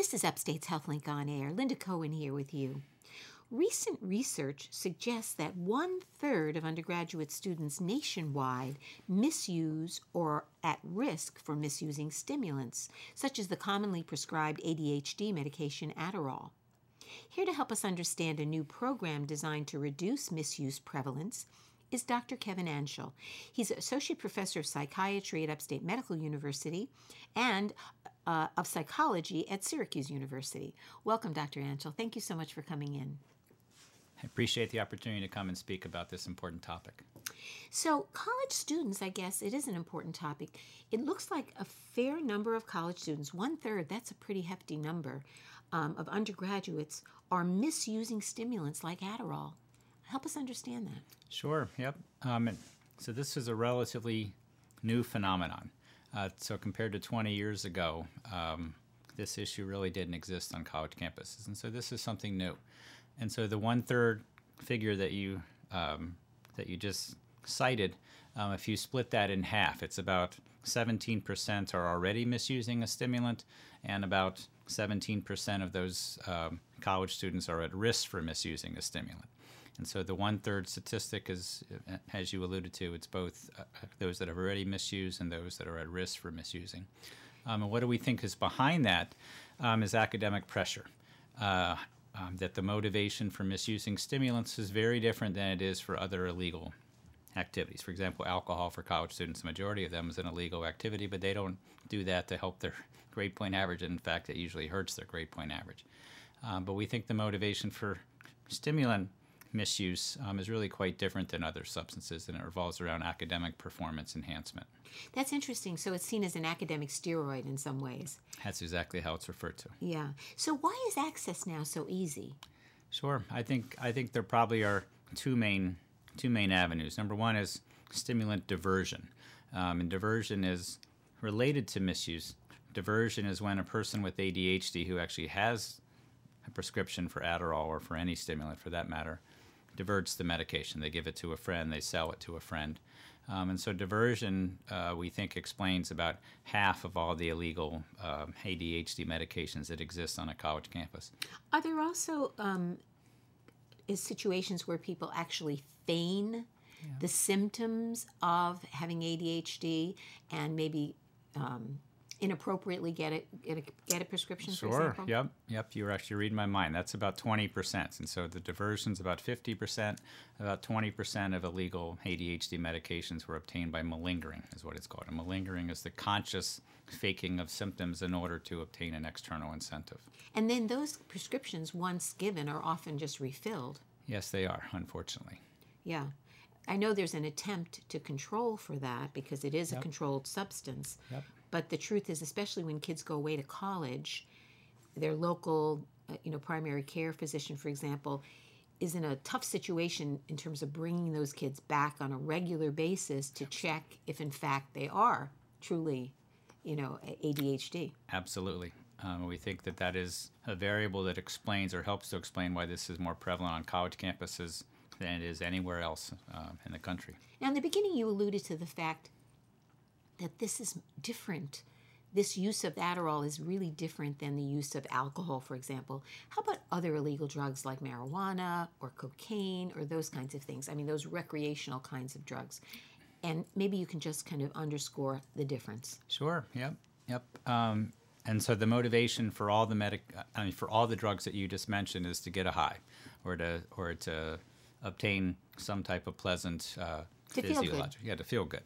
This is Upstate's HealthLink on Air. Linda Cohen here with you. Recent research suggests that one third of undergraduate students nationwide misuse or are at risk for misusing stimulants, such as the commonly prescribed ADHD medication Adderall. Here to help us understand a new program designed to reduce misuse prevalence is Dr. Kevin Antshel. He's an Associate Professor of Psychiatry at Upstate Medical University and uh, of Psychology at Syracuse University. Welcome, Dr. Antshel. Thank you so much for coming in. I appreciate the opportunity to come and speak about this important topic. So, college students, I guess it is an important topic. It looks like a fair number of college students, one third, that's a pretty hefty number, um, of undergraduates are misusing stimulants like Adderall. Help us understand that. Sure, yep. Um, so, this is a relatively new phenomenon. Uh, so, compared to 20 years ago, um, this issue really didn't exist on college campuses. And so, this is something new. And so the one third figure that you um, that you just cited, um, if you split that in half, it's about 17% are already misusing a stimulant, and about 17% of those um, college students are at risk for misusing a stimulant. And so the one third statistic is, as you alluded to, it's both uh, those that have already misused and those that are at risk for misusing. Um, and what do we think is behind that? Um, is academic pressure. Uh, um, that the motivation for misusing stimulants is very different than it is for other illegal activities. For example, alcohol for college students, the majority of them is an illegal activity, but they don't do that to help their grade point average. In fact, it usually hurts their grade point average. Um, but we think the motivation for stimulant misuse um, is really quite different than other substances, and it revolves around academic performance enhancement. That's interesting. So it's seen as an academic steroid in some ways. That's exactly how it's referred to. Yeah. So why is access now so easy? Sure. I think I think there probably are two main two main avenues. Number one is stimulant diversion, um, and diversion is related to misuse. Diversion is when a person with ADHD who actually has a prescription for Adderall or for any stimulant for that matter diverts the medication. They give it to a friend, they sell it to a friend. Um, and so diversion, uh, we think, explains about half of all the illegal uh, um, ADHD medications that exist on a college campus. Are there also um, is situations where people actually feign yeah. the symptoms of having ADHD and maybe um, inappropriately get it get a, get a prescription sure. yep. Yep. You're actually reading my mind. That's about 20% and so the diversion's about 50% about 20% of illegal adhd medications were obtained by malingering is what it's called. And malingering is the conscious faking of symptoms in order to obtain an external incentive. And then those prescriptions once given are often just refilled. Yes they are unfortunately. Yeah. I know there's an attempt to control for that because it is yep. a controlled substance. Yep. But the truth is, especially when kids go away to college, their local, uh, you know, primary care physician, for example, is in a tough situation in terms of bringing those kids back on a regular basis to check if, in fact, they are truly, you know, ADHD. Absolutely. Um, we think that that is a variable that explains or helps to explain why this is more prevalent on college campuses than it is anywhere else uh, in the country. Now, in the beginning, you alluded to the fact that this is different. This use of Adderall is really different than the use of alcohol, for example. How about other illegal drugs like marijuana or cocaine or those kinds of things? I mean, those recreational kinds of drugs. And maybe you can just kind of underscore the difference. Sure. Yep. Yep. Um, and so the motivation for all the medic, I mean, for all the drugs that you just mentioned is to get a high, or to or to obtain some type of pleasant uh, to physiological. Yeah, to feel good.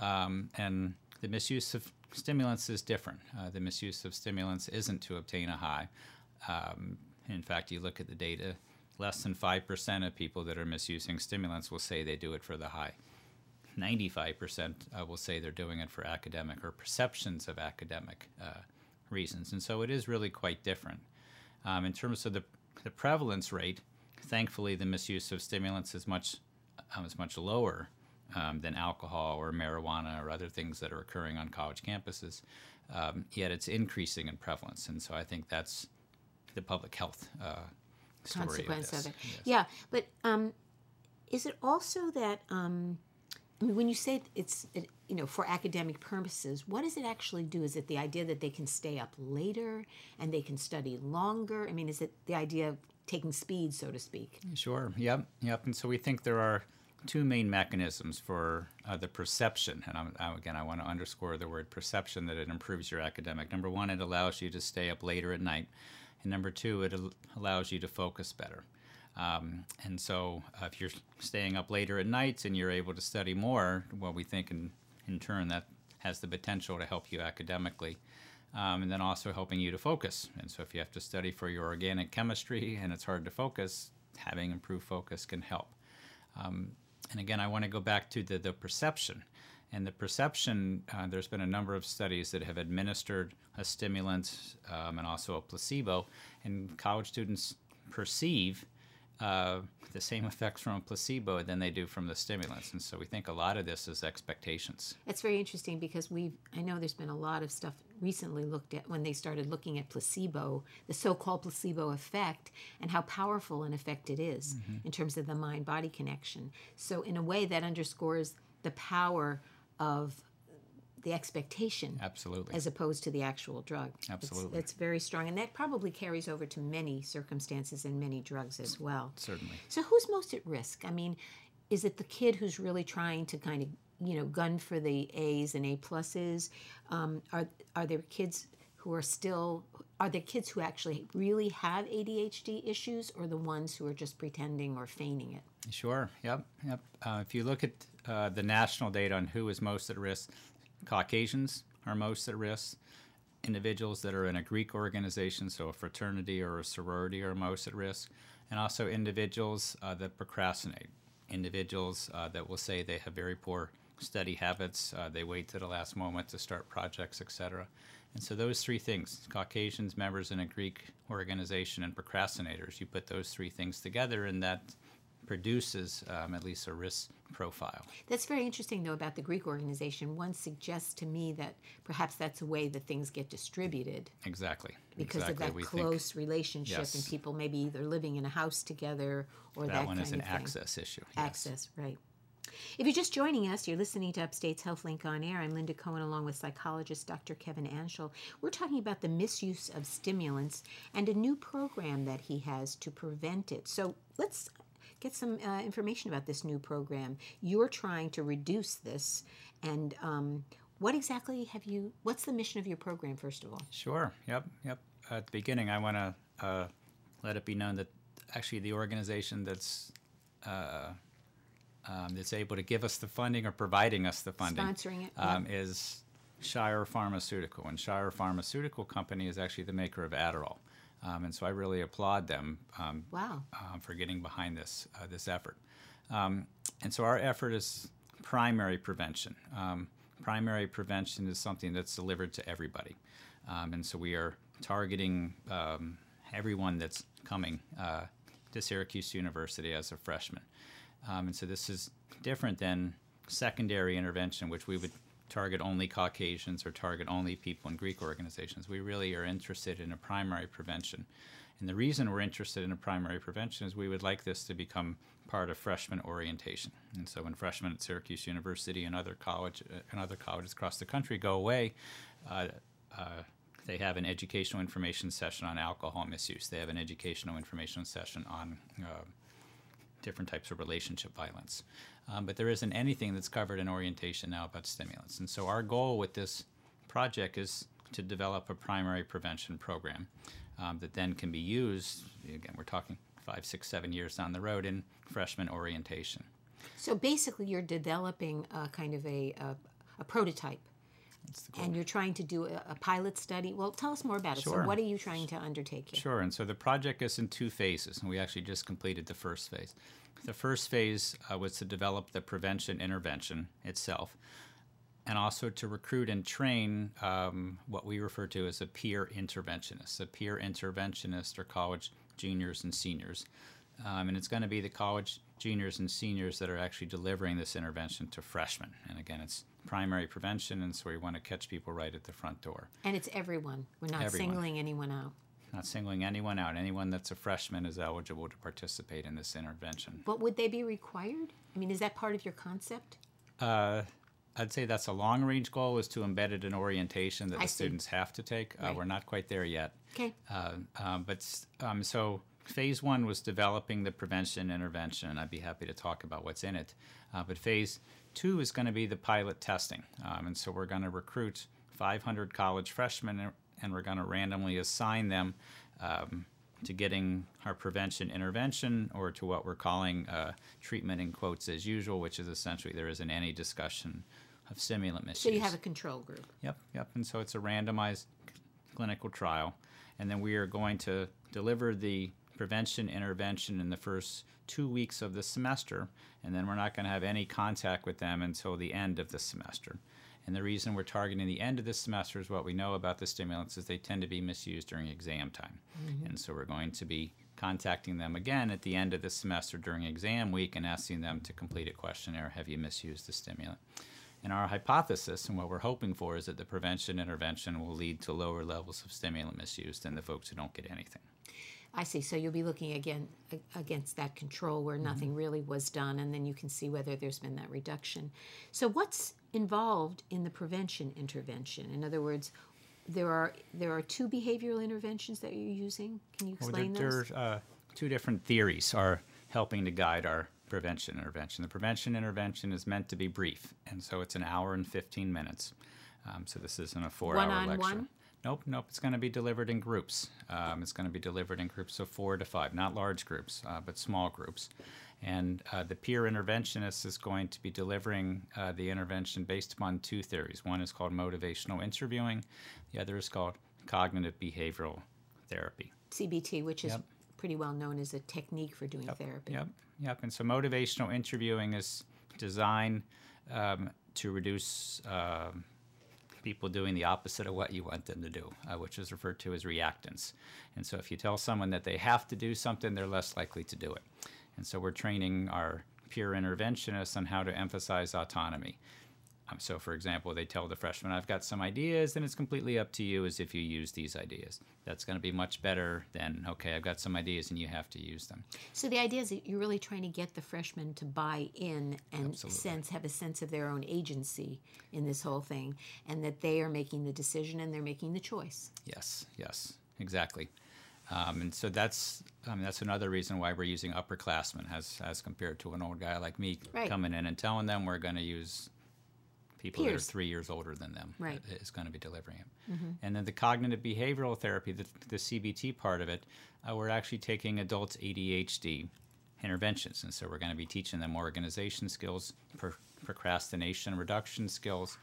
Um, and the misuse of stimulants is different. Uh, the misuse of stimulants isn't to obtain a high. Um, in fact, you look at the data, less than 5% of people that are misusing stimulants will say they do it for the high. 95% uh, will say they're doing it for academic or perceptions of academic uh, reasons. And so it is really quite different. Um, in terms of the, the prevalence rate, thankfully, the misuse of stimulants is much, uh, is much lower um, than alcohol or marijuana or other things that are occurring on college campuses. Um, yet it's increasing in prevalence, and so I think that's the public health uh, consequence of, of, it. Yes. Yeah, but um, is it also that um, I mean, when you say it's it, you know for academic purposes, what does it actually do? Is it the idea that they can stay up later and they can study longer? I mean, is it the idea of taking speed, so to speak? Sure. Yep. Yep. And so we think there are two main mechanisms for uh, the perception. And I'm, I, again, I want to underscore the word perception that it improves your academic. Number one, it allows you to stay up later at night. And number two, it al- allows you to focus better. Um, and so, uh, if you're staying up later at nights and you're able to study more, well, we think in, in turn that has the potential to help you academically. Um, and then also helping you to focus. And so, if you have to study for your organic chemistry and it's hard to focus, having improved focus can help. Um, and again, I want to go back to the, the perception. And the perception, uh, there's been a number of studies that have administered a stimulant um, and also a placebo, and college students perceive uh, the same effects from a placebo than they do from the stimulants. And so we think a lot of this is expectations. It's very interesting because we've, I know there's been a lot of stuff recently looked at when they started looking at placebo, the so called placebo effect, and how powerful an effect it is in terms of the mind body connection. So, in a way, that underscores the power of the expectation Absolutely. as opposed to the actual drug. Absolutely. It's, very strong. And that probably carries over to many circumstances and many drugs as well. Certainly. So who's most at risk? I mean, is it the kid who's really trying to kind of, you know, gun for the A's and A pluses? Um, are are there kids who are still are there kids who actually really have ADHD issues or the ones who are just pretending or feigning it? Sure. Yep. Yep. Uh, if you look at uh, the national data on who is most at risk, Caucasians are most at risk. Individuals that are in a Greek organization, so a fraternity or a sorority, are most at risk, and also individuals uh, that procrastinate. Individuals uh, that will say they have very poor study habits, uh, they wait to the last moment to start projects, etc. And so those three things, Caucasians, members in a Greek organization, and procrastinators, you put those three things together, and that produces um, at least a risk profile. That's very interesting, though, about the Greek organization. One suggests to me that perhaps that's a way that things get distributed Exactly. because exactly. of We that think close relationship and people maybe either living in a house together or that, that one is an access issue. yes. Access, right. If you're just joining us, you're listening to Upstate's HealthLink on Air. I'm Linda Cohen along with psychologist Dr. Kevin Antshel. We're talking about the misuse of stimulants and a new program that he has to prevent it. So let's get some uh, information about this new program. You're trying to reduce this, and um, what exactly have you? What's the mission of your program, first of all? Sure. Yep. Yep. At the beginning, I want to uh, let it be known that actually the organization that's uh, um, that's able to give us the funding or providing us the funding Sponsoring it, um, is Shire Pharmaceutical, and Shire Pharmaceutical Company is actually the maker of Adderall, um, and so I really applaud them um, Wow. um, for getting behind this uh, this effort. Um, and so our effort is primary prevention. Um, primary prevention is something that's delivered to everybody, um, and so we are targeting um, everyone that's coming uh, to Syracuse University as a freshman. Um, and so this is different than secondary intervention, which we would target only Caucasians or target only people in Greek organizations. We really are interested in a primary prevention. And the reason we're interested in a primary prevention is we would like this to become part of freshman orientation. And so when freshmen at Syracuse University and other college uh, and other colleges across the country go away, uh, uh, they have an educational information session on alcohol misuse. They have an educational information session on uh, different types of relationship violence. Um, but there isn't anything that's covered in orientation now about stimulants. And so our goal with this project is to develop a primary prevention program um, that then can be used. Again, we're talking five, six, seven years down the road in freshman orientation. So basically, you're developing a kind of a, a, a prototype. That's the goal. And you're trying to do a, a pilot study. Well, tell us more about it. So, Sure. what are you trying to undertake here? Sure, and so the project is in two phases, and we actually just completed the first phase. The first phase uh, was to develop the prevention intervention itself, and also to recruit and train um, what we refer to as a peer interventionist. A peer interventionist are college juniors and seniors, um, and it's going to be the college juniors and seniors that are actually delivering this intervention to freshmen. And again, it's primary prevention, and so we want to catch people right at the front door. And it's everyone. We're not Everyone. singling anyone out. Not singling anyone out. Anyone that's a freshman is eligible to participate in this intervention. But would they be required? I mean, is that part of your concept? Uh, I'd say that's a long range goal is to embed it in orientation that I the see. students have to take. Uh, We're not quite there yet. Okay. Uh, um, but um, so phase one was developing the prevention intervention, and I'd be happy to talk about what's in it. Uh, but phase two is going to be the pilot testing, um, and so we're going to recruit 500 college freshmen, and- we're going to randomly assign them um, to getting our prevention intervention, or to what we're calling uh, treatment in quotes as usual, which is essentially there isn't any discussion of stimulant misuse. So you have a control group. Yep, yep. And so it's a randomized clinical trial. And then we are going to deliver the prevention intervention in the first two weeks of the semester. And then we're not going to have any contact with them until the end of the semester. And the reason we're targeting the end of the semester is what we know about the stimulants is they tend to be misused during exam time. Mm-hmm. And so we're going to be contacting them again at the end of the semester during exam week and asking them to complete a questionnaire have you misused the stimulant? And our hypothesis and what we're hoping for is that the prevention intervention will lead to lower levels of stimulant misuse than the folks who don't get anything. I see. So you'll be looking again against that control where nothing really was done, and then you can see whether there's been that reduction. So what's involved in the prevention intervention? In other words, there are there are two behavioral interventions that you're using. Can you Well, explain there, those? there are uh, two different theories are helping to guide our prevention intervention. The prevention intervention is meant to be brief, and so it's an hour and 15 minutes. Um, so this isn't a four-hour lecture. One-on-one? Nope, nope. It's going to be delivered in groups. Um, it's going to be delivered in groups of four to five, not large groups, uh, but small groups. And uh, the peer interventionist is going to be delivering uh, the intervention based upon two theories. One is called motivational interviewing, the other is called cognitive behavioral therapy. CBT, which is Yep. pretty well known as a technique for doing therapy. Yep, yep. And so motivational interviewing is designed um, to reduce um people doing the opposite of what you want them to do, uh, which is referred to as reactance. And so if you tell someone that they have to do something, they're less likely to do it. And so we're training our peer interventionists on how to emphasize autonomy. Um, so, for example, they tell the freshman, I've got some ideas, and it's completely up to you as if you use these ideas. That's going to be much better than, okay, I've got some ideas and you have to use them. So the idea is that you're really trying to get the freshmen to buy in and Absolutely. sense have a sense of their own agency in this whole thing, and that they are making the decision and they're making the choice. Yes, yes, exactly. Um, and so that's I mean, that's another reason why we're using upperclassmen as as compared to an old guy like me Right. coming in and telling them we're going to use people Peers. that are three years older than them. Right. that Is going to be delivering it. And then the cognitive behavioral therapy, the, the CBT part of it, uh, we're actually taking adults ADHD interventions, and so we're going to be teaching them organization skills, pro- procrastination reduction skills,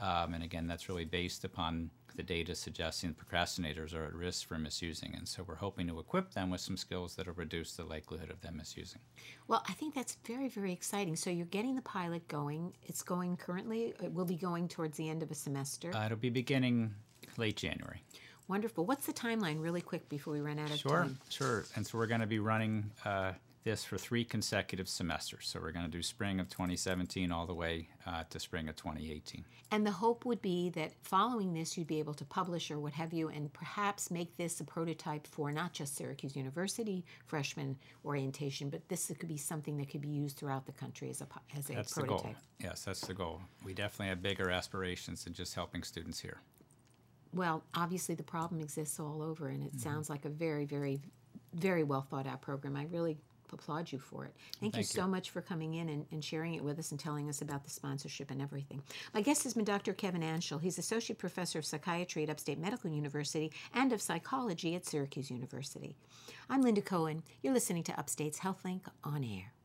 um, and again, that's really based upon the data suggesting procrastinators are at risk for misusing, and so we're hoping to equip them with some skills that'll reduce the likelihood of them misusing. Well, I think that's very, very exciting. So you're getting the pilot going. It's going currently. It will be going towards the end of a semester. Uh, it'll be beginning late January. Wonderful. What's the timeline, really quick, before we run out of Sure, time? sure. Sure. And so we're going to be running uh, this for three consecutive semesters. So we're going to do spring of 2017 all the way uh, to spring of 2018. And the hope would be that following this, you'd be able to publish or what have you, and perhaps make this a prototype for not just Syracuse University freshman orientation, but this could be something that could be used throughout the country as a as a That's the prototype. goal. Yes, that's the goal. We definitely have bigger aspirations than just helping students here. Well, obviously the problem exists all over, and Mm-hmm. it sounds like a very, very, very well thought out program. I really applaud you for it. Thank, you thank so much for coming in and, and sharing it with us and telling us about the sponsorship and everything. My guest has been Dr. Kevin Antshel. He's Associate Professor of Psychiatry at Upstate Medical University and of Psychology at Syracuse University. I'm Linda Cohen. You're listening to Upstate's HealthLink on air.